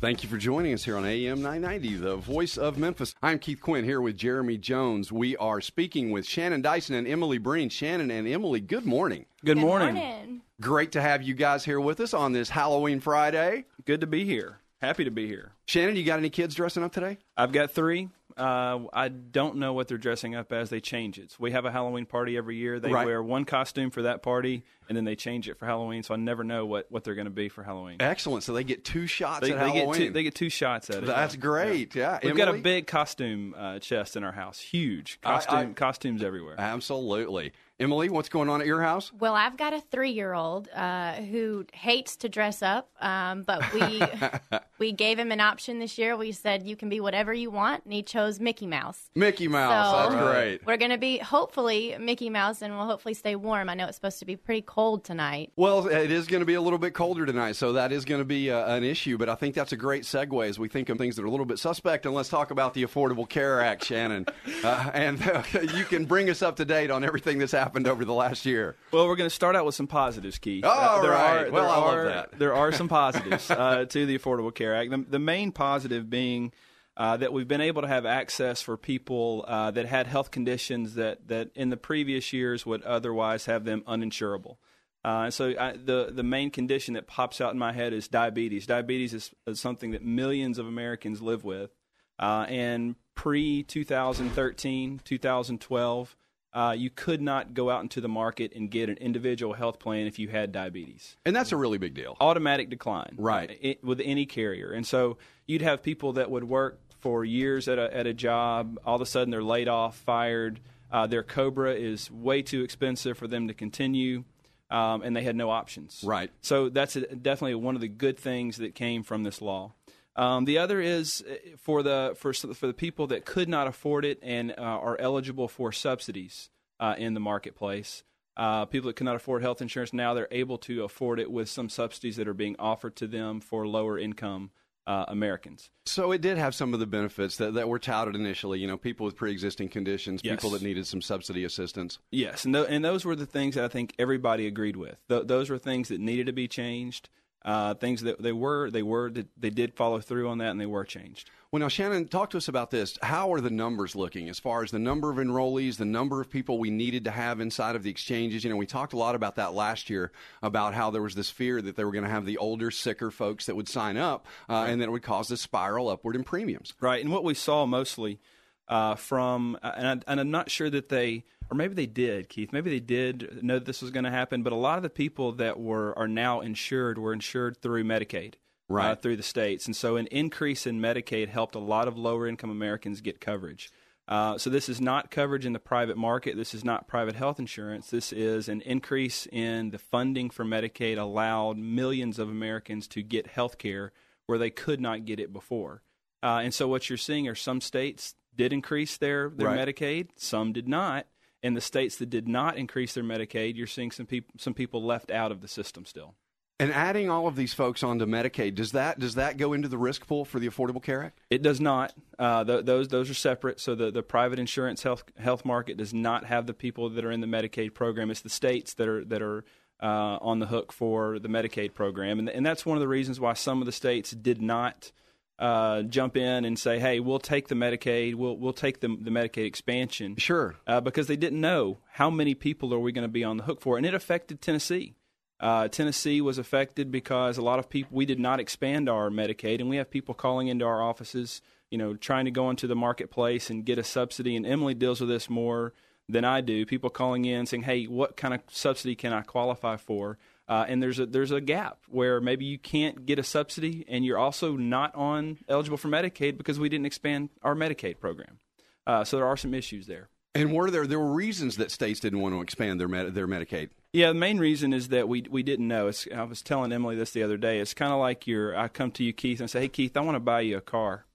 Thank you for joining us here on AM 990, the voice of Memphis. I'm Keith Quinn here with Jeremy Jones. We are speaking with Shannon Dyson and Emily Breen. Shannon and Emily, good morning. Good, Good morning. morning. Great to have you guys here with us on this Halloween Friday. Good to be here. Happy to be here. Shannon, you got any kids dressing up today? I've got three. Uh, I don't know what they're dressing up as. They change it. So we have a Halloween party every year. They Right. wear one costume for that party, and then they change it for Halloween. So I never know what, what they're going to be for Halloween. Excellent. So they get two shots They, at they Halloween. get two. They get two shots at it. That's great. Yeah. We've got a big costume uh, chest in our house. Huge I- costume I- costumes everywhere. Absolutely. Emily, what's going on at your house? Well, I've got a three-year-old uh, who hates to dress up, um, but we we gave him an option this year. We said you can be whatever you want, and he chose Mickey Mouse. Mickey Mouse. So- That's great. We're going to be hopefully Mickey Mouse, and we'll hopefully stay warm. I know it's supposed to be pretty cold tonight. Well, it is going to be a little bit colder tonight, so that is going to be uh, an issue. But I think that's a great segue as we think of things that are a little bit suspect. And let's talk about the Affordable Care Act, Shannon. Uh, and uh, you can bring us up to date on everything that's happened over the last year. Well, we're going to start out with some positives, Keith. All there right. Are, Well, I love that. There are some positives uh, to the Affordable Care Act. The, the main positive being uh, that we've been able to have access for people uh, that had health conditions that, that in the previous years would otherwise have them uninsurable. Uh, so I, the the main condition that pops out in my head is diabetes. Diabetes is, is something that millions of Americans live with. Uh, and pre 2013, 2012, uh, you could not go out into the market and get an individual health plan if you had diabetes. And that's a really big deal. Automatic decline, Right. it- with any carrier, and so you'd have people that would work for years at a at a job. All of a sudden, they're laid off, fired. Uh, their Cobra is way too expensive for them to continue, um, and they had no options. Right. So that's a, definitely one of the good things that came from this law. Um, the other is uh, for the for for the people that could not afford it and uh, are eligible for subsidies uh, in the marketplace. Uh, people that cannot afford health insurance now they're able to afford it with some subsidies that are being offered to them for lower income uh, Americans. So it did have some of the benefits that, that were touted initially. You know, people with pre-existing conditions, Yes. people that needed some subsidy assistance. Yes, and th- and those were the things that I think everybody agreed with. Th- those were things that needed to be changed. Uh, things that they were they were they did follow through on that and they were changed. Well, now, Shannon, talk to us about this. How are the numbers looking as far as the number of enrollees, the number of people we needed to have inside of the exchanges? You know, we talked a lot about that last year about how there was this fear that they were going to have the older, sicker folks that would sign up, uh, and that it would cause this spiral upward in premiums. Right, and what we saw mostly uh, from, uh, and, I, and I'm not sure that they, or maybe they did, Keith. Maybe they did know that this was going to happen, but a lot of the people that were are now insured were insured through Medicaid, uh, Right. through the states, and so an increase in Medicaid helped a lot of lower income Americans get coverage. Uh, so this is not coverage in the private market. This is not private health insurance. This is an increase in the funding for Medicaid allowed millions of Americans to get health care where they could not get it before. Uh, and so what you're seeing are some states did increase their, their Right. Medicaid, some did not. In the states that did not increase their Medicaid, you're seeing some people some people left out of the system still. And adding all of these folks onto Medicaid, does that does that go into the risk pool for the Affordable Care Act? It does not. Uh, th- those those are separate. So the, the private insurance health health market does not have the people that are in the Medicaid program. It's the states that are that are uh, on the hook for the Medicaid program, and and that's one of the reasons why some of the states did not uh, jump in and say, "Hey, we'll take the Medicaid. We'll we'll take the the Medicaid expansion." Sure. uh, because they didn't know how many people are we going to be on the hook for, and it affected Tennessee. Uh, Tennessee was affected because a lot of people we did not expand our Medicaid, and we have people calling into our offices, you know, trying to go into the marketplace and get a subsidy. And Emily deals with this more than I do. People calling in saying, "Hey, what kind of subsidy can I qualify for?" Uh, and there's a there's a gap where maybe you can't get a subsidy, and you're also not on eligible for Medicaid because we didn't expand our Medicaid program. Uh, so there are some issues there. And were there there were reasons that states didn't want to expand their med- their Medicaid? Yeah, the main reason is that we we didn't know. It's, I was telling Emily this the other day. It's kind of like you're. I come to you, Keith, and say, "Hey, Keith, I want to buy you a car."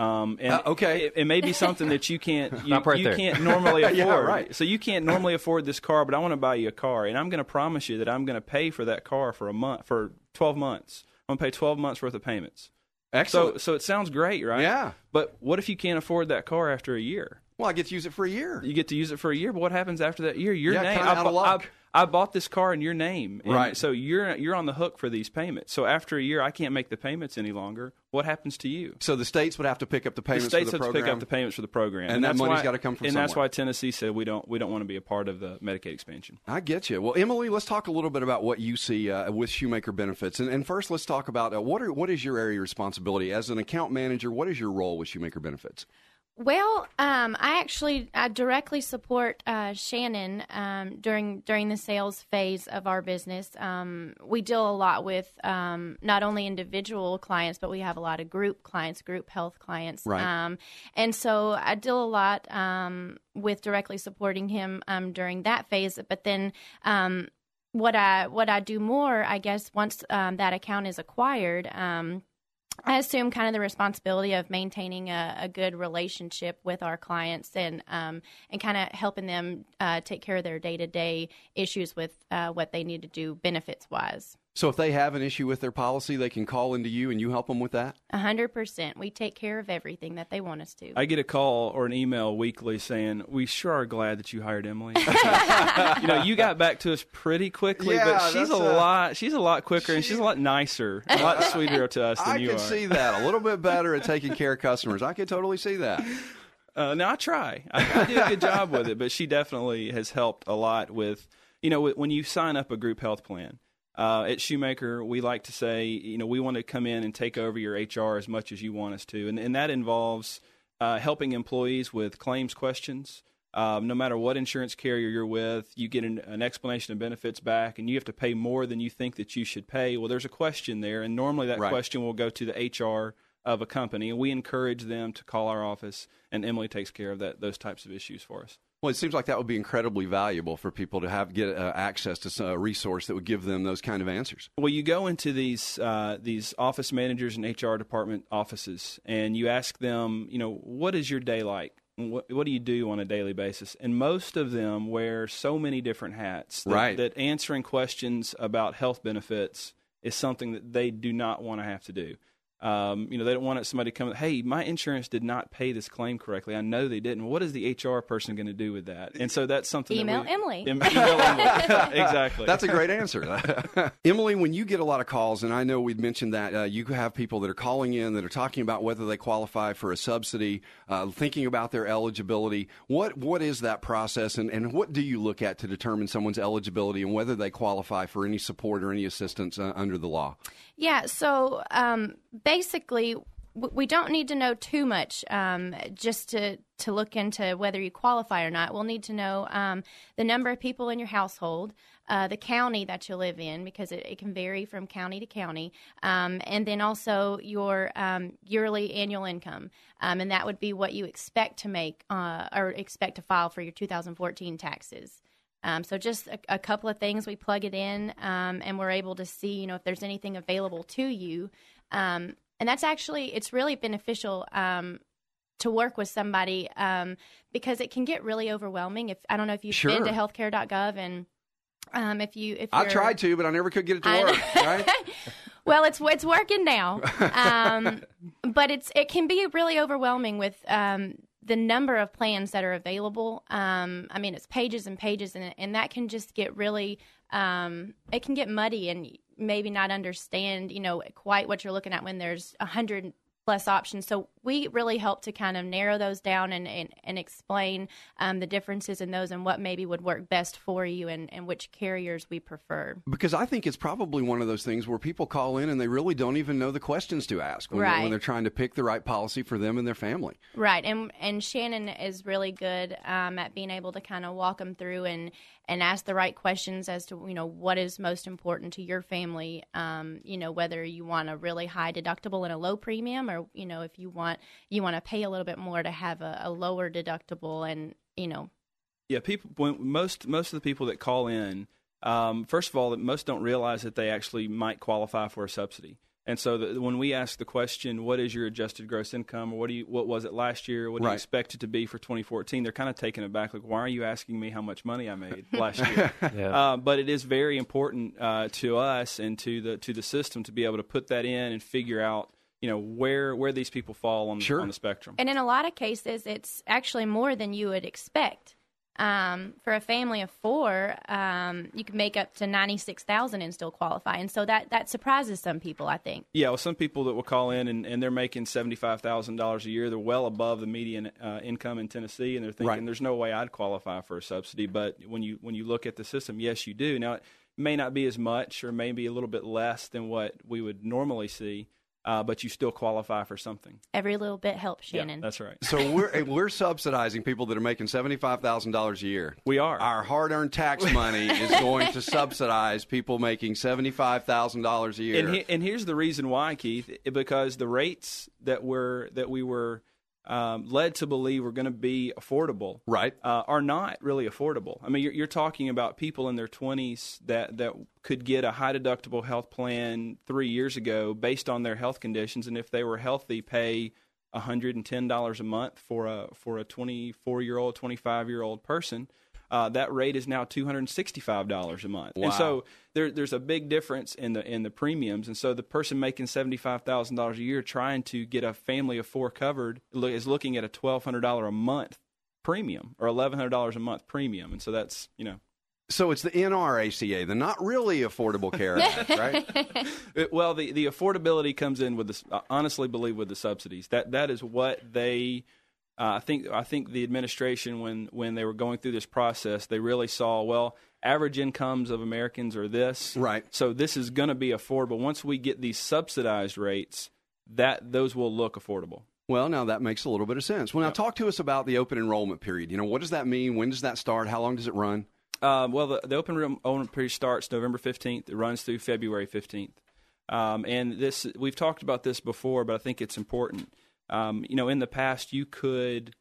Um, and Uh, okay. it, it may be something that you can't you, right you can't normally afford. Yeah, right. So you can't normally afford this car, but I want to buy you a car, and I'm going to promise you that I'm going to pay for that car for a month for 12 months. I'm going to pay 12 months worth of payments. So Excellent. so it sounds great, right? Yeah. But what if you can't afford that car after a year? Well, I get to use it for a year. You get to use it for a year, but what happens after that year? Your Yeah, name. I, out of luck. I bought this car in your name, and Right. So you're you're on the hook for these payments. So after a year, I can't make the payments any longer. What happens to you? So the states would have to pick up the payments. The states for the have program. to pick up the payments for the program, And that that's money's why- gotta come from And that's why Tennessee said we don't we don't want to be a part of the Medicaid expansion. I get you. Well, Emily, let's talk a little bit about what you see uh, with Shoemaker Benefits, and, and first, let's talk about uh, what are what is your area of responsibility as an account manager? What is your role with Shoemaker Benefits? Well, um, I actually I directly support uh, Shannon um, during during the sales phase of our business. Um, we deal a lot with um, not only individual clients, but we have a lot of group clients, group health clients. Right. Um, and so I deal a lot um, with directly supporting him um, during that phase. But then um, what I what I do more, I guess, once um, that account is acquired. I assume kind of the responsibility of maintaining a, a good relationship with our clients and um, and kind of helping them uh, take care of their day to day issues with uh, what they need to do benefits wise. So, if they have an issue with their policy, they can call into you, and you help them with that. A hundred percent, we take care of everything that they want us to. I get a call or an email weekly saying, "We sure are glad that you hired Emily. you know, you got back to us pretty quickly, Yeah, but she's a a- lot. She's a lot quicker and she's a lot nicer, a lot sweeter to us than I you are. I can see that a little bit better at taking care of customers. I can totally see that. Uh, now I try. I, I do a good job with it, but she definitely has helped a lot with. You know, when you sign up a group health plan. Uh, at Shoemaker, we like to say, you know, we want to come in and take over your HR as much as you want us to, and, and that involves uh, helping employees with claims questions. Um, no matter what insurance carrier you're with, you get an, an explanation of benefits back, and you have to pay more than you think that you should pay. Well, there's a question there, and normally that Right. question will go to the HR of a company, and we encourage them to call our office, and Emily takes care of that those types of issues for us. Well, it seems like that would be incredibly valuable for people to have get uh, access to a resource that would give them those kind of answers. Well, you go into these uh, these office managers and HR department offices, and you ask them, you know, what is your day like? What, what do you do on a daily basis? And most of them wear so many different hats that, Right. that answering questions about health benefits is something that they do not want to have to do. Um, you know, they don't want somebody to come. Hey, my insurance did not pay this claim correctly. I know they didn't. What is the HR person going to do with that? And so that's something. that Email we- Emily. Em- email Emily. exactly. That's a great answer. Emily, when you get a lot of calls, and I know we've mentioned that uh, you have people that are calling in that are talking about whether they qualify for a subsidy, uh, thinking about their eligibility. What What is that process, and, and what do you look at to determine someone's eligibility and whether they qualify for any support or any assistance uh, under the law? Yeah, so um, basically, we don't need to know too much um, just to, to look into whether you qualify or not. We'll need to know um, the number of people in your household, uh, the county that you live in, because it, it can vary from county to county, um, and then also your um, yearly annual income. Um, and that would be what you expect to make uh, or expect to file for your 2014 taxes. Um, so just a, a couple of things, we plug it in, um, and we're able to see, you know, if there's anything available to you. Um, and that's actually, it's really beneficial um, to work with somebody um, because it can get really overwhelming. If I don't know if you've Sure. been to healthcare.gov and um, if you, if I tried to, but I never could get it to I work. Right? well, it's it's working now, um, but it's it can be really overwhelming with um, the number of plans that are available. Um, I mean, it's pages and pages, and and that can just get really um, it can get muddy and maybe not understand you know quite what you're looking at when there's a hundred plus options. So we really help to kind of narrow those down and and, and explain um, the differences in those and what maybe would work best for you and, and which carriers we prefer. Because I think it's probably one of those things where people call in and they really don't even know the questions to ask when, they're, when they're trying to pick the right policy for them and their family. Right, and and Shannon is really good um, at being able to kind of walk them through and and ask the right questions as to you know what is most important to your family. Um, you know whether you want a really high deductible and a low premium, or you know if you want you want to pay a little bit more to have a, a lower deductible and you know Yeah, people. When most most of the people that call in, um, first of all, most don't realize that they actually might qualify for a subsidy. And so, the, when we ask the question, "What is your adjusted gross income?" or "What do you what was it last year? What do Right. you expect it to be for 2014?" They're kind of taken aback, like, "Why are you asking me how much money I made last year?" uh, but it is very important uh, to us and to the to the system to be able to put that in and figure out, you know, where where these people fall on Sure. on the spectrum. And in a lot of cases, it's actually more than you would expect. um, for a family of four, um, you can make up to ninety six thousand and still qualify, and so that that surprises some people. I think. Yeah, well, some people that will call in and, and they're making seventy five thousand dollars a year. They're well above the median uh, income in Tennessee, and they're thinking, Right. "There's no way I'd qualify for a subsidy." But when you when you look at the system, yes, you do. Now, it may not be as much, or maybe a little bit less than what we would normally see, uh, but you still qualify for something. Every little bit helps, Yeah, Shannon. that's right. So we're we're subsidizing people that are making seventy five thousand dollars a year. We are. Our hard earned tax money is going to subsidize people making seventy five thousand dollars a year. And, he, and here's the reason why, Keith, because the rates that were that we were um, led to believe were going to be affordable, Right. uh, are not really affordable. I mean, you're, you're talking about people in their 20s that that could get a high deductible health plan three years ago based on their health conditions, and if they were healthy, pay $110 a month for a for a 24 year old, 25 year old person. Uh, that rate is now two hundred and sixty-five dollars a month, Wow. and so there, there's a big difference in the in the premiums. And so the person making seventy-five thousand dollars a year trying to get a family of four covered is looking at a twelve hundred dollar a month premium or eleven hundred dollars a month premium. And so that's you know So it's the NRACA, the not really affordable care act, right? It- well, the, the affordability comes in with the. I honestly believe with the subsidies. That that is what they. Uh, I think I think the administration when when they were going through this process, they really saw well average incomes of Americans are this. Right. So this is going to be affordable. Once we get these subsidized rates, that those will look affordable. Well, now that makes a little bit of sense. Well, now talk to us about the open enrollment period. You know, what does that mean? When does that start? How long does it run? Um, well, the, the open enrollment period starts November 15th. It runs through February 15th. Um, and this, we've talked about this before, but I think it's important. Um, you know, in the past, you could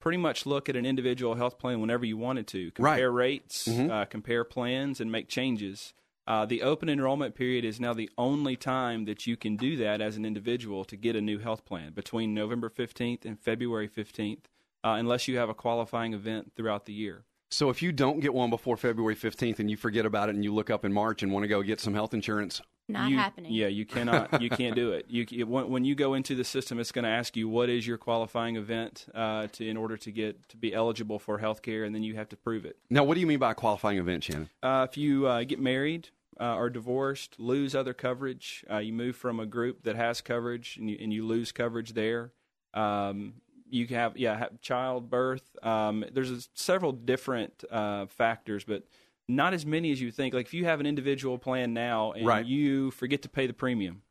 pretty much look at an individual health plan whenever you wanted to, compare rates, uh, compare plans, and make changes. Uh, the open enrollment period is now the only time that you can do that as an individual to get a new health plan between November 15th and February 15th, uh, unless you have a qualifying event throughout the year. So if you don't get one before February 15th and you forget about it and you look up in March and want to go get some health insurance, Not you- happening. Yeah, you cannot. You can't do it. You it, when, when you go into the system, it's going to ask you what is your qualifying event uh, to in order to get to be eligible for health care, and then you have to prove it. now what do you mean by a qualifying event, Shannon? Uh, if you uh, get married uh, or divorced, lose other coverage, uh, you move from a group that has coverage and you, and you lose coverage there. Um, you have yeah have childbirth. Um, there's a, several different uh, factors, but not as many as you think. Like if you have an individual plan now and Right. you forget to pay the premium,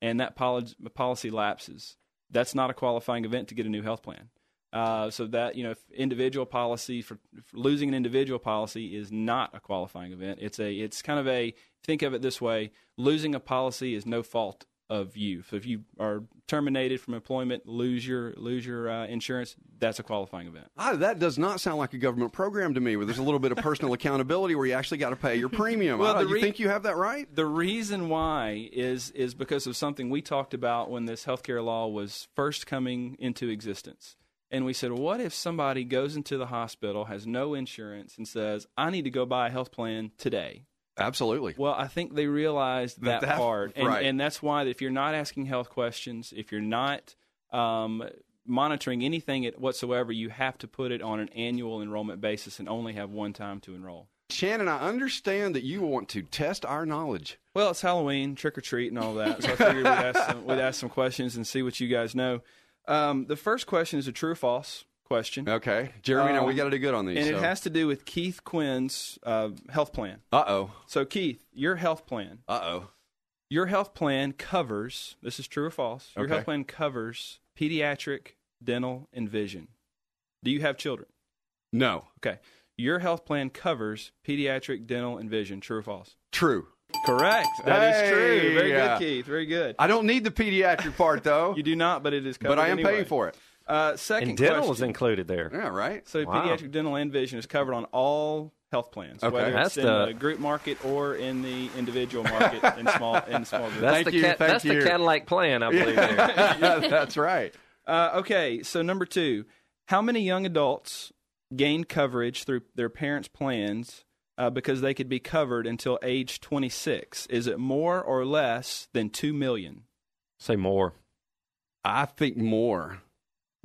and that poli- policy lapses, that's not a qualifying event to get a new health plan. Uh, so that you know, if individual policy for, for losing an individual policy is not a qualifying event. It's a it's kind of a think of it this way: losing a policy is no fault of you. So if you are terminated from employment, lose your lose your uh, insurance, that's a qualifying event. Ah, that does not sound like a government program to me where there's a little bit of personal accountability where you actually got to pay your premium. Well, you re- think you have that right? The reason why is is because of something we talked about when this healthcare law was first coming into existence. And we said, what if somebody goes into the hospital, has no insurance, and says, I need to go buy a health plan today? Absolutely. Well, I think they realized that, That- part, and, right. and that's why if you're not asking health questions, if you're not um, monitoring anything whatsoever, you have to put it on an annual enrollment basis and only have one time to enroll. Shannon, I understand that you want to test our knowledge. Well, it's Halloween, trick or treat, and all that. So I figured we'd ask, some, we'd ask some questions and see what you guys know. Um, the first question is a true or false question, Okay. Jeremy, now we Um, got to do good on these. and it so. has to do with Keith Quinn's uh, health plan. Uh-oh. So, Keith, your health plan, Uh-oh. your health plan covers. This is true or false. Your Okay. health plan covers pediatric, dental, and vision. Do you have children? No. Okay. Your health plan covers pediatric, dental, and vision. True or false? True. Correct. That is Hey, true. Very yeah. good, Keith. Very good. I don't need the pediatric part, though, You do not, but it is covered. but I am anyway. paying for it. Uh, second And dental question. is included there. Yeah, right? so Wow. pediatric dental and vision is covered on all health plans, Okay. whether That's it's in the- the group market or in the individual market in small in small groups. That's Thank the you, Ca- thank that's you. the Cadillac plan, I believe. there. That's right. Uh, okay, so number two, how many young adults gained coverage through their parents' plans uh, because they could be covered until age 26? Is it more or less than two million? Say more. I think more.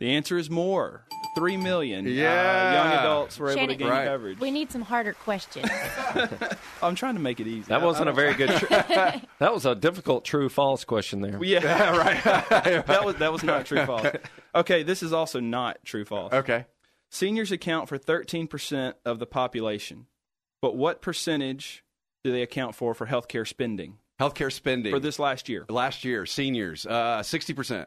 The answer is more. Three million. Yeah. Uh, young adults were able to gain Right. coverage. We need some harder questions. I'm trying to make it easy. That I- wasn't I a very good. Tr- that was a difficult true false question there. Yeah, right. that was that was not true false. Okay, this is also not true false. Okay. Seniors account for 13% of the population, but what percentage do they account for for healthcare spending Healthcare spending for this last year? last year, seniors, uh, 60%.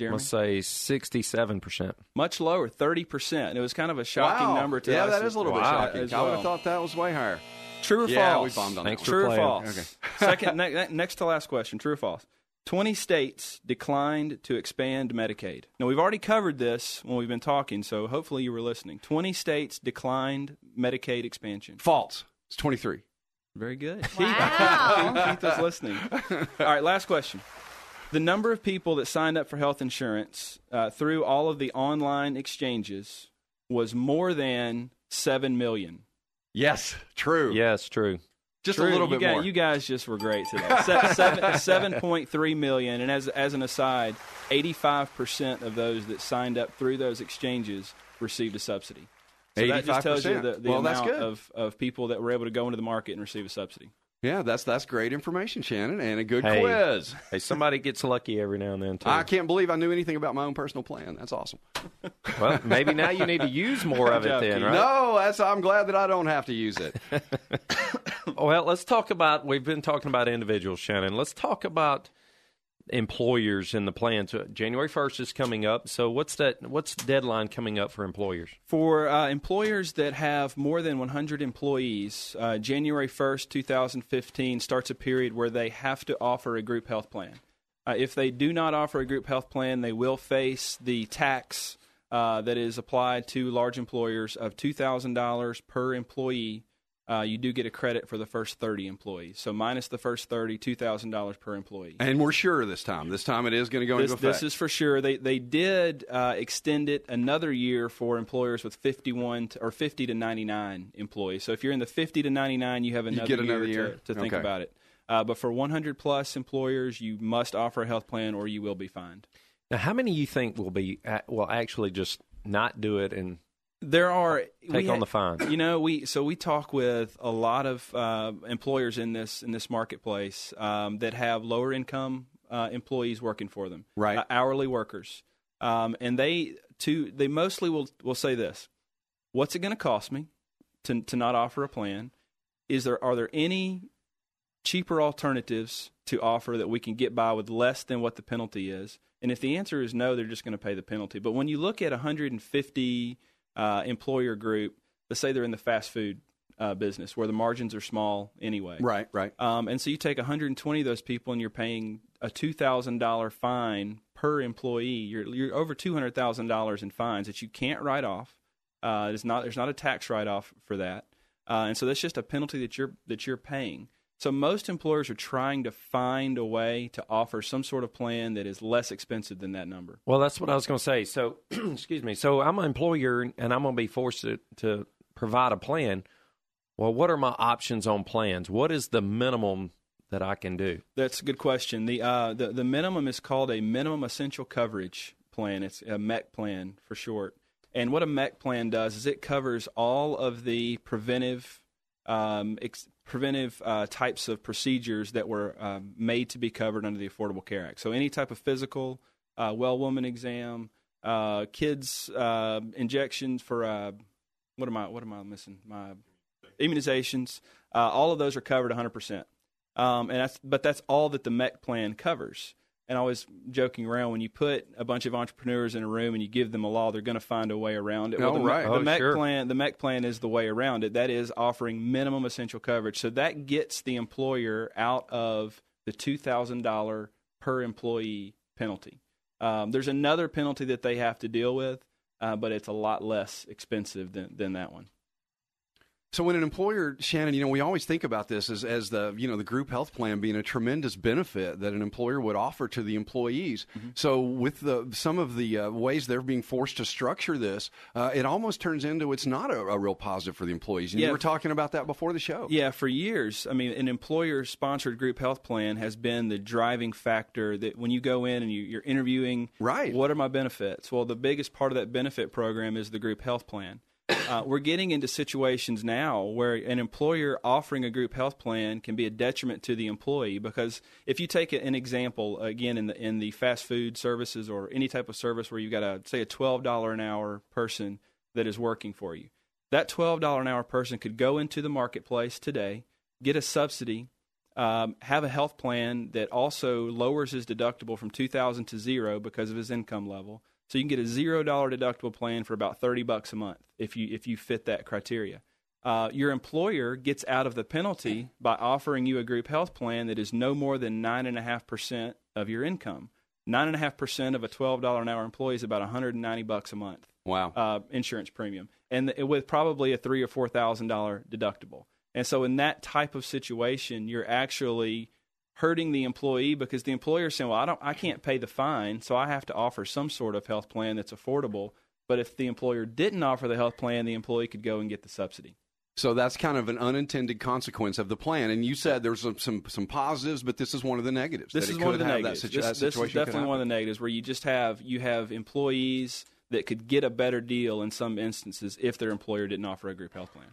Jeremy, Let's say sixty-seven percent. much lower, 30%. It was kind of a shocking wow. number to yeah, us Yeah, that is a little Wow. bit shocking. as I would have well. thought that was way higher. True or Yeah, false? we bombed on Thanks that for True or false? Okay. Second, ne- ne- next to last question. True or false? Twenty states declined to expand Medicaid. Now we've already covered this when we've been talking, so hopefully you were listening. Twenty states declined Medicaid expansion. False. It's 23. Very good. Wow. Keith was listening. All right, last question. The number of people that signed up for health insurance uh, through all of the online exchanges was more than seven million. Yes, true. Yes, true. Just True, a little you bit guys, more. You guys just were great today. Se- seven, seven point three million, and as as an aside, eighty five percent of those that signed up through those exchanges received a subsidy. So that just tells you 85%. the, the Well, that's amount good. of, of people that were able to go into the market and receive a subsidy. Yeah, that's that's great information, Shannon, and a good Hey. quiz. Hey, somebody gets lucky every now and then too. I can't believe I knew anything about my own personal plan. That's awesome. Well, maybe now you need to use more of it then, right? No, that's I'm glad that I don't have to use it. Well, let's talk about. We've been talking about individuals, Shannon. Let's talk about employers in the plan. So January first is coming up. So what's that? What's the deadline coming up for employers? For uh, employers that have more than 100 employees, uh, January 1st, 2015 starts a period where they have to offer a group health plan. Uh, if they do not offer a group health plan, they will face the tax uh, that is applied to large employers of $2,000 per employee. Uh, you do get a credit for the first 30 employees. So minus the first 30, $2,000 per employee. And we're sure this time. This time it is going to go This, into effect. this is for sure. They they did uh, extend it another year for employers with 51 to, or 50 to 99 employees. So if you're in the 50 to 99, you have another, get another year, year? To, to think Okay. about it. Uh, but for 100 plus employers, you must offer a health plan or you will be fined. Now, how many you think will be uh, will actually just not do it and There are take on ha- the fine? You know, we so we talk with a lot of uh, employers in this in this marketplace um, that have lower income uh, employees working for them, Right. Uh, hourly workers, um, and they to they mostly will will say this: What's it going to cost me to to not offer a plan? Is there are there any cheaper alternatives to offer that we can get by with less than what the penalty is? And if the answer is no, they're just going to pay the penalty. But when you look at 150 uh, employer group, let's say they're in the fast food uh, business where the margins are small anyway. right, right. Um, and so you take 120 of those people and you're paying a $2,000 fine per employee. You're, you're over $200,000 in fines that you can't write off. Uh, it's not, there's not a tax write off for that. Uh, and so that's just a penalty that you're, that you're paying. So most employers are trying to find a way to offer some sort of plan that is less expensive than that number. Well, that's what I was going to say. So, excuse me. So, I'm an employer and I'm going to be forced to, to provide a plan. Well, what are my options on plans? What is the minimum that I can do? That's a good question. The uh, the the minimum is called a minimum essential coverage plan. It's a MEC plan for short. And what a MEC plan does is it covers all of the preventive um, ex- preventive uh, types of procedures that were um, made to be covered under the Affordable Care Act. So any type of physical, uh, well woman exam, uh, kids uh, injections for uh, what am I what am I missing? My immunizations. Uh, all of those are covered 100 percent. Um, and that's, but that's all that the MEC plan covers. And I was joking around when you put a bunch of entrepreneurs in a room and you give them a law, they're going to find a way around it. Oh, the, right. the Oh, MEC sure. plan, the MEC plan is the way around it. That is offering minimum essential coverage. So that gets the employer out of the two thousand dollar per employee penalty. Um, there's another penalty that they have to deal with, uh, but it's a lot less expensive than than that one. So when an employer, Shannon, you know, we always think about this as, as the you know the group health plan being a tremendous benefit that an employer would offer to the employees. Mm-hmm. So with the some of the uh, ways they're being forced to structure this, uh, it almost turns into it's not a, a real positive for the employees. And yeah. you were talking about that before the show. Yeah, for years, I mean, an employer-sponsored group health plan has been the driving factor that when you go in and you, you're interviewing, right? What are my benefits? Well, the biggest part of that benefit program is the group health plan. Uh, we're getting into situations now where an employer offering a group health plan can be a detriment to the employee because if you take an example again in the in the fast food services or any type of service where you've got a say a twelve dollar an hour person that is working for you, that twelve dollar an hour person could go into the marketplace today, get a subsidy, um, have a health plan that also lowers his deductible from two thousand to zero because of his income level so you can get a zero dollar deductible plan for about thirty bucks a month if you if you fit that criteria. Uh, your employer gets out of the penalty by offering you a group health plan that is no more than nine and a half percent of your income. Nine and a half percent of a twelve dollar an hour employee is about one hundred and ninety bucks a month. Wow, uh, insurance premium, and with probably a three or four thousand dollar deductible. And so, in that type of situation, you're actually hurting the employee because the employer is saying, "Well, I don't, I can't pay the fine, so I have to offer some sort of health plan that's affordable." But if the employer didn't offer the health plan, the employee could go and get the subsidy. So that's kind of an unintended consequence of the plan. And you said there's some some, some positives, but this is one of the negatives. This is one of the negatives. Situ- this, this is definitely one of the negatives where you just have you have employees that could get a better deal in some instances if their employer didn't offer a group health plan.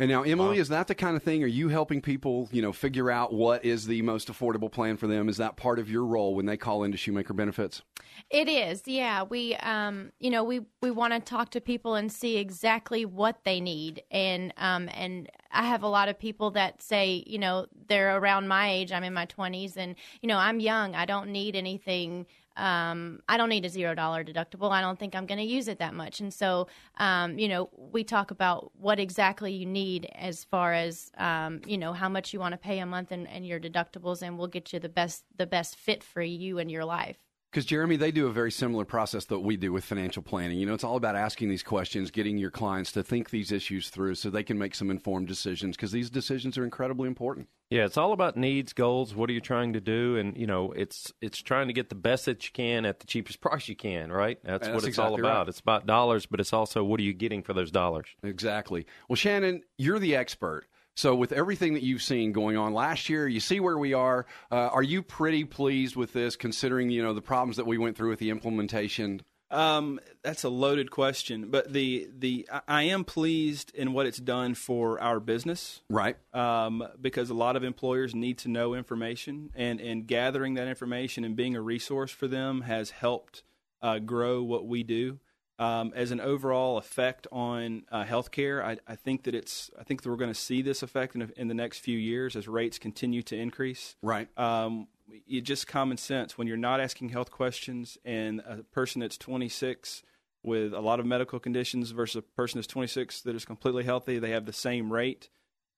And now, Emily, uh, is that the kind of thing? Are you helping people, you know, figure out what is the most affordable plan for them? Is that part of your role when they call into Shoemaker Benefits? It is, yeah. We, um, you know, we we want to talk to people and see exactly what they need, and um, and I have a lot of people that say, you know, they're around my age. I'm in my 20s, and you know, I'm young. I don't need anything um, I don't need a zero dollar deductible. I don't think I'm going to use it that much. And so, um, you know, we talk about what exactly you need as far as, um, you know, how much you want to pay a month and, and your deductibles, and we'll get you the best the best fit for you and your life. Because Jeremy, they do a very similar process that we do with financial planning. You know, it's all about asking these questions, getting your clients to think these issues through, so they can make some informed decisions. Because these decisions are incredibly important. Yeah, it's all about needs, goals. What are you trying to do? And you know, it's it's trying to get the best that you can at the cheapest price you can. Right? That's, That's what it's exactly all about. Right. It's about dollars, but it's also what are you getting for those dollars? Exactly. Well, Shannon, you're the expert. So, with everything that you've seen going on last year, you see where we are. Uh, are you pretty pleased with this, considering you know the problems that we went through with the implementation? Um, that's a loaded question, but the the I am pleased in what it's done for our business, right? Um, because a lot of employers need to know information, and and gathering that information and being a resource for them has helped uh, grow what we do. Um, as an overall effect on uh, healthcare, I, I, think that it's. I think that we're going to see this effect in, in, the next few years as rates continue to increase. Right. Um, it just common sense when you're not asking health questions, and a person that's 26 with a lot of medical conditions versus a person that's 26 that is completely healthy, they have the same rate.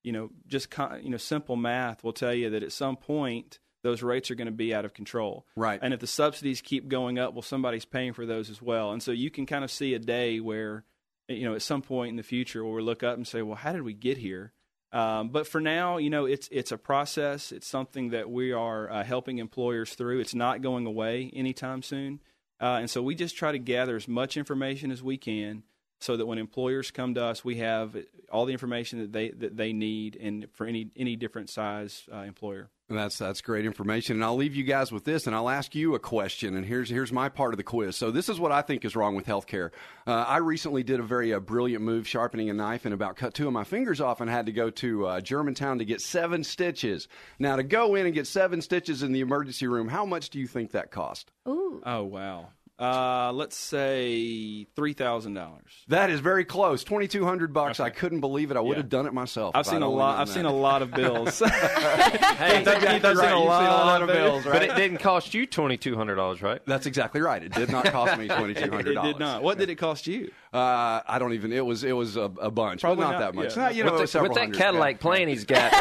You know, just you know, simple math will tell you that at some point those rates are going to be out of control. Right. And if the subsidies keep going up, well, somebody's paying for those as well. And so you can kind of see a day where, you know, at some point in the future, where we look up and say, well, how did we get here? Um, but for now, you know, it's it's a process. It's something that we are uh, helping employers through. It's not going away anytime soon. Uh, and so we just try to gather as much information as we can so that when employers come to us, we have all the information that they that they need, and for any any different size uh, employer. That's that's great information, and I'll leave you guys with this, and I'll ask you a question. And here's here's my part of the quiz. So this is what I think is wrong with healthcare. Uh, I recently did a very uh, brilliant move, sharpening a knife, and about cut two of my fingers off, and had to go to uh, Germantown to get seven stitches. Now to go in and get seven stitches in the emergency room, how much do you think that cost? Ooh. Oh wow. Uh, let's say three thousand dollars. That is very close. Twenty two hundred bucks. Okay. I couldn't believe it. I would yeah. have done it myself. I've seen a lot. I've that. seen a lot of bills. hey, that's exactly right. a, lot, seen a lot of bills, right? But it didn't cost you twenty two hundred dollars, right? That's exactly right. It did not cost me twenty two hundred dollars. It did not. What did it cost you? Uh, I don't even. It was it was a, a bunch, Probably not, not, that much. Yeah. you know, with, the, with that Cadillac plane he's got.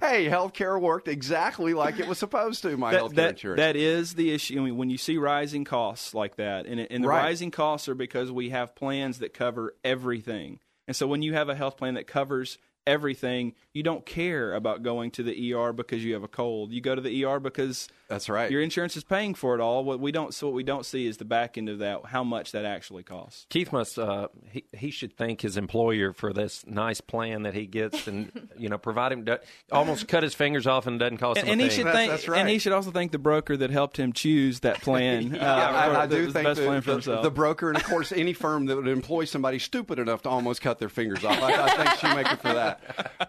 hey, healthcare worked exactly like it was supposed to. My that, healthcare that, insurance. That is the issue. I mean, when you see rising costs like that, and, and the right. rising costs are because we have plans that cover everything. And so when you have a health plan that covers everything, you don't care about going to the ER because you have a cold. You go to the ER because That's right. your insurance is paying for it all. What we don't so what we don't see is the back end of that, how much that actually costs. Keith must uh, he he should thank his employer for this nice plan that he gets, and you know, provide him almost cut his fingers off and doesn't cost And, him and a he should That's- thank, that's right. and he should also thank the broker that helped him choose that plan. uh, I, I the, do the think best the, plan for the- the broker, and of course, any firm that would employ somebody stupid enough to almost cut their fingers off. I, I thank Shoemaker for that that.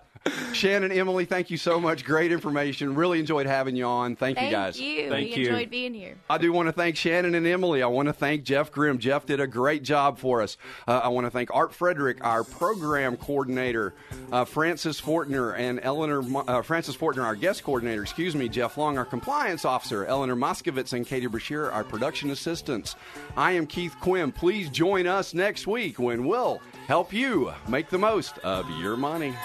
Shannon, Emily, thank you so much. Great information. Really enjoyed having you on. Thank, Thank you guys. Thank you. Thank we you. enjoyed being here. I do want to thank Shannon and Emily. I want to thank Jeff Grimm. Jeff did a great job for us. Uh, I want to thank Art Frederick, our program coordinator, uh, Francis Fortner, and Eleanor uh, Francis Fortner, our guest coordinator. Excuse me, Jeff Long, our compliance officer, Eleanor Moskovitz, and Katie Brashear, our production assistants. I am Keith Quinn. Please join us next week when we'll help you make the most of your money.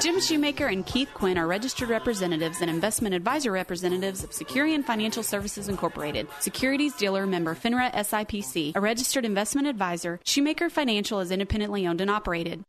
Jim Shoemaker and Keith Quinn are registered representatives and investment advisor representatives of Securian Financial Services Incorporated, securities dealer member FINRA SIPC, a registered investment advisor. Shoemaker Financial is independently owned and operated.